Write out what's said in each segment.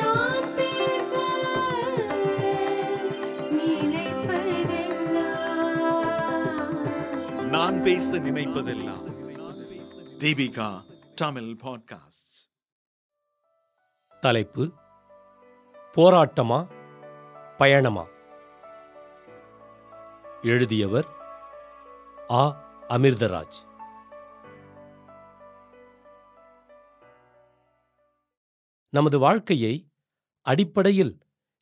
நான் பேச நினைப்பதெல்லாம். நான் பேச நினைப்பதெல்லாம். தீபிகா தமிழ் பாட்காஸ்ட் தலைப்பு போராட்டமா பயணமா? எழுதியவர் ஆ. அமிர்தராஜ். நமது வாழ்க்கையை அடிப்படையில்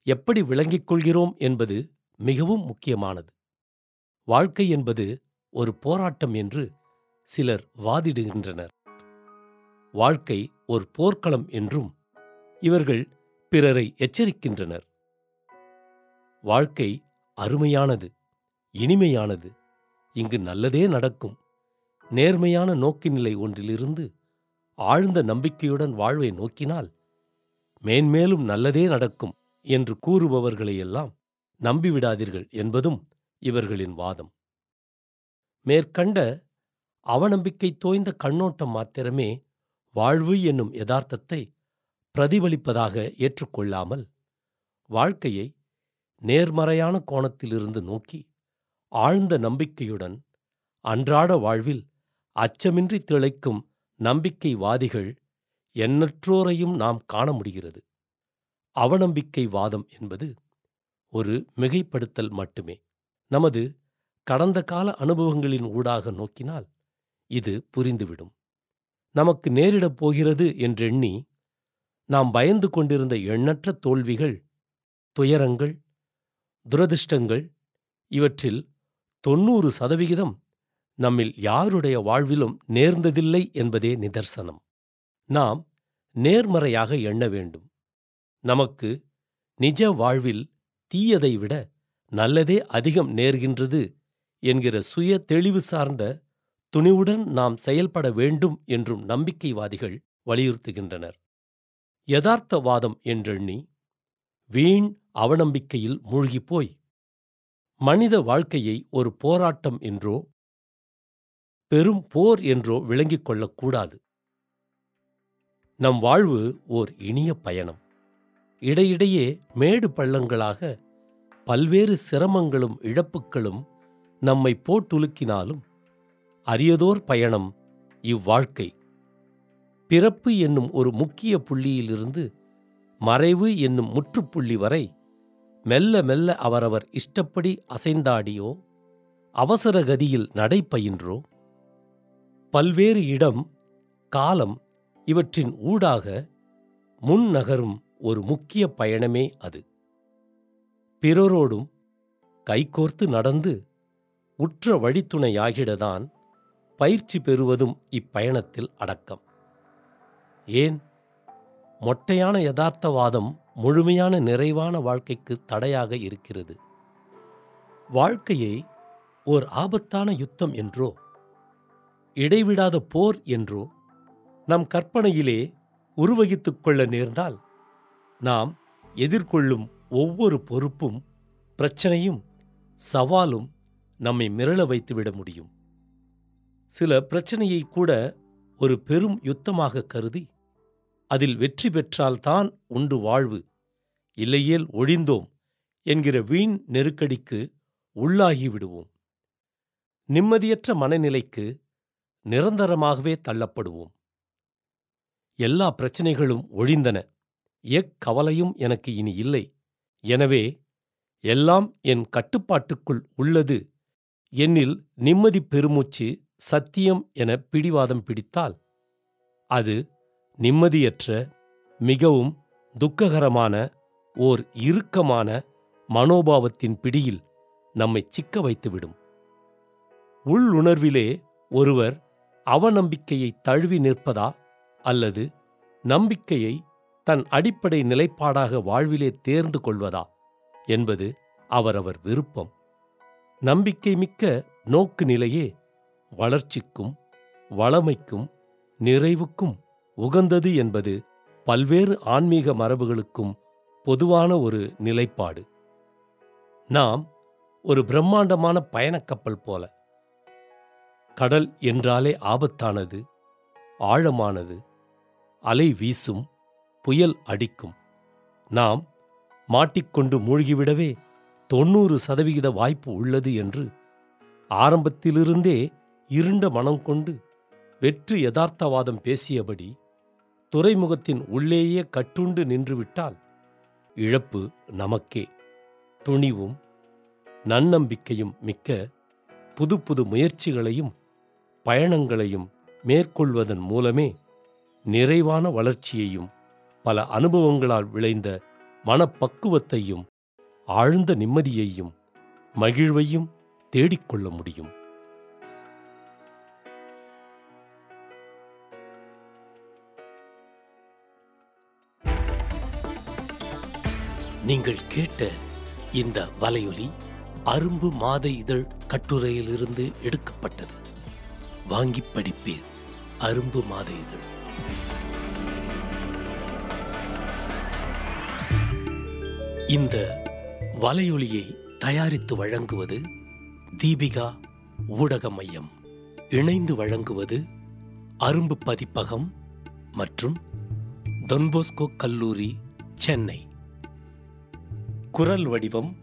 எப்படி விளங்கிக் கொள்கிறோம் என்பது மிகவும் முக்கியமானது. வாழ்க்கை என்பது ஒரு போராட்டம் என்று சிலர் வாதிடுகின்றனர். வாழ்க்கை ஒரு போர்க்களம் என்றும் இவர்கள் பிறரை எச்சரிக்கின்றனர். வாழ்க்கை அருமையானது இனிமையானது இங்கு நல்லதே நடக்கும். நேர்மையான நோக்குநிலை ஒன்றிலிருந்து ஆழ்ந்த நம்பிக்கையுடன் வாழ்வை நோக்கினால் மேன்மேலும் நல்லதே நடக்கும் என்று கூறுபவர்களையெல்லாம் நம்பிவிடாதீர்கள் என்பதும் இவர்களின் வாதம். மேற்கண்ட அவநம்பிக்கை தோய்ந்த கண்ணோட்டம் மாத்திரமே வாழ்வு என்னும் யதார்த்தத்தை பிரதிபலிப்பதாக ஏற்றுக்கொள்ளாமல் வாழ்க்கையை நேர்மறையான கோணத்திலிருந்து நோக்கி ஆழ்ந்த நம்பிக்கையுடன் அன்றாட வாழ்வில் அச்சமின்றி திளைக்கும் நம்பிக்கைவாதிகள் எண்ணற்றோரையும் நாம் காண முடிகிறது. அவநம்பிக்கை வாதம் என்பது ஒரு மிகைப்படுத்தல் மட்டுமே. நமது கடந்த கால அனுபவங்களின் ஊடாக நோக்கினால் இது புரிந்துவிடும். நமக்கு நேரிடப் போகிறது என்றெண்ணி நாம் பயந்து கொண்டிருந்த எண்ணற்ற தோல்விகள் துயரங்கள் துரதிர்ஷ்டங்கள் இவற்றில் தொன்னூறு சதவிகிதம் நம்மில் யாருடைய வாழ்விலும் நேர்ந்ததில்லை என்பதே நிதர்சனம். நாம் நேர்மறையாக எண்ண வேண்டும். நமக்கு நிஜ வாழ்வில் தீயதை விட நல்லதே அதிகம் நேர்கின்றது என்கிற சுய தெளிவு சார்ந்த துணிவுடன் நாம் செயல்பட வேண்டும் என்றும் நம்பிக்கைவாதிகள் வலியுறுத்துகின்றனர். யதார்த்தவாதம் என்றெண்ணி வீண் அவநம்பிக்கையில் மூழ்கிப்போய் மனித வாழ்க்கையை ஒரு போராட்டம் என்றோ பெரும் போர் என்றோ விளங்கிக் கொள்ளக்கூடாது. நம் வாழ்வு ஓர் இனிய பயணம். இடையிடையே மேடு பள்ளங்களாக பல்வேறு சிரமங்களும் இழப்புக்களும் நம்மை போட்டுலுக்கினாலும் அரியதோர் பயணம் இவ்வாழ்க்கை. பிறப்பு என்னும் ஒரு முக்கிய புள்ளியிலிருந்து மறைவு என்னும் முற்றுப்புள்ளி வரை மெல்ல மெல்ல அவரவர் இஷ்டப்படி அசைந்தாடியோ அவசர கதியில் நடைபயின்றோ பல்வேறு இடம் காலம் இவற்றின் ஊடாக முன்னகரும் ஒரு முக்கிய பயணமே அது. பிறரோடும் கைகோர்த்து நடந்து உற்ற வழித்துணையாகிடதான் பயிற்சி பெறுவதும் இப்பயணத்தில் அடக்கம். ஏன்? மொட்டையான யதார்த்தவாதம் முழுமையான நிறைவான வாழ்க்கைக்கு தடையாக இருக்கிறது. வாழ்க்கையை ஓர் ஆபத்தான யுத்தம் என்றோ இடைவிடாத போர் என்றோ நம் கற்பனையிலே உருவகித்துக் கொள்ள நேர்ந்தால் நாம் எதிர்கொள்ளும் ஒவ்வொரு பொறுப்பும் பிரச்சனையும் சவாலும் நம்மை மிரள வைத்துவிட முடியும். சில பிரச்சனையை கூட ஒரு பெரும் யுத்தமாக கருதி அதில் வெற்றி பெற்றால்தான் உண்டு வாழ்வு. இல்லையேல் ஒழிந்தோம் என்கிற வீண் நெருக்கடிக்கு உள்ளாகி விடுவோம். நிம்மதியற்ற மனநிலைக்கு நிரந்தரமாகவே தள்ளப்படுவோம். எல்லா பிரச்சனைகளும் ஒழிந்தன. எக்கவலையும் எனக்கு இனி இல்லை. எனவே எல்லாம் என் கட்டுப்பாட்டுக்குள் உள்ளது. என்னில் நிம்மதி பெருமூச்சு சத்தியம் என பிடிவாதம் பிடித்தால் அது நிம்மதியற்ற மிகவும் துக்ககரமான ஓர் இறுக்கமான மனோபாவத்தின் பிடியில் நம்மை சிக்க வைத்துவிடும். உள்ளுணர்விலே ஒருவர் அவநம்பிக்கையை தழுவி நிற்பதா? அல்லது நம்பிக்கையை தன் அடிப்படை நிலைப்பாடாக வாழ்விலே தேர்ந்து கொள்வதா என்பது அவரவர் விருப்பம். நம்பிக்கை மிக்க நோக்கு நிலையே வளர்ச்சிக்கும் வளமைக்கும் நிறைவுக்கும் உகந்தது என்பது பல்வேறு ஆன்மீக மரபுகளுக்கும் பொதுவான ஒரு நிலைப்பாடு. நாம் ஒரு பிரம்மாண்டமான பயணக்கப்பல் போல கடல் என்றாலே ஆபத்தானது ஆழமானது அலை வீசும் புயல் அடிக்கும். நாம் மாட்டிக்கொண்டு மூழ்கிவிடவே தொண்ணூறு சதவிகித வாய்ப்பு உள்ளது என்று ஆரம்பத்திலிருந்தே இருண்ட மனம் கொண்டு வெற்று யதார்த்தவாதம் பேசியபடி துறைமுகத்தின் உள்ளேயே கட்டுண்டு நின்றுவிட்டால் இழப்பு நமக்கே. துணிவும் நன்னம்பிக்கையும் மிக்க புது புது முயற்சிகளையும் பயணங்களையும் மேற்கொள்வதன் மூலமே நிறைவான வளர்ச்சியையும் பல அனுபவங்களால் விளைந்த மனப்பக்குவத்தையும் ஆழ்ந்த நிம்மதியையும் மகிழ்வையும் தேடிக்கொள்ள முடியும். நீங்கள் கேட்ட இந்த வலையொலி அரும்பு மாத இதழ் கட்டுரையிலிருந்து எடுக்கப்பட்டது. வாங்கி படிப்பீர். அரும்பு மாத இதழ். இந்த வலையொலியை தயாரித்து வழங்குவது தீபிகா ஊடக மையம் இணைந்து வழங்குவது அரும்பு பதிப்பகம் மற்றும் தொன்போஸ்கோ கல்லூரி சென்னை. குரல் வடிவம்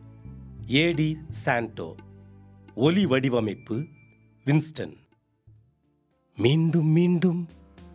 ஏடி சாண்டோ. ஒலி வடிவமைப்பு வின்ஸ்டன். மீண்டும் மீண்டும்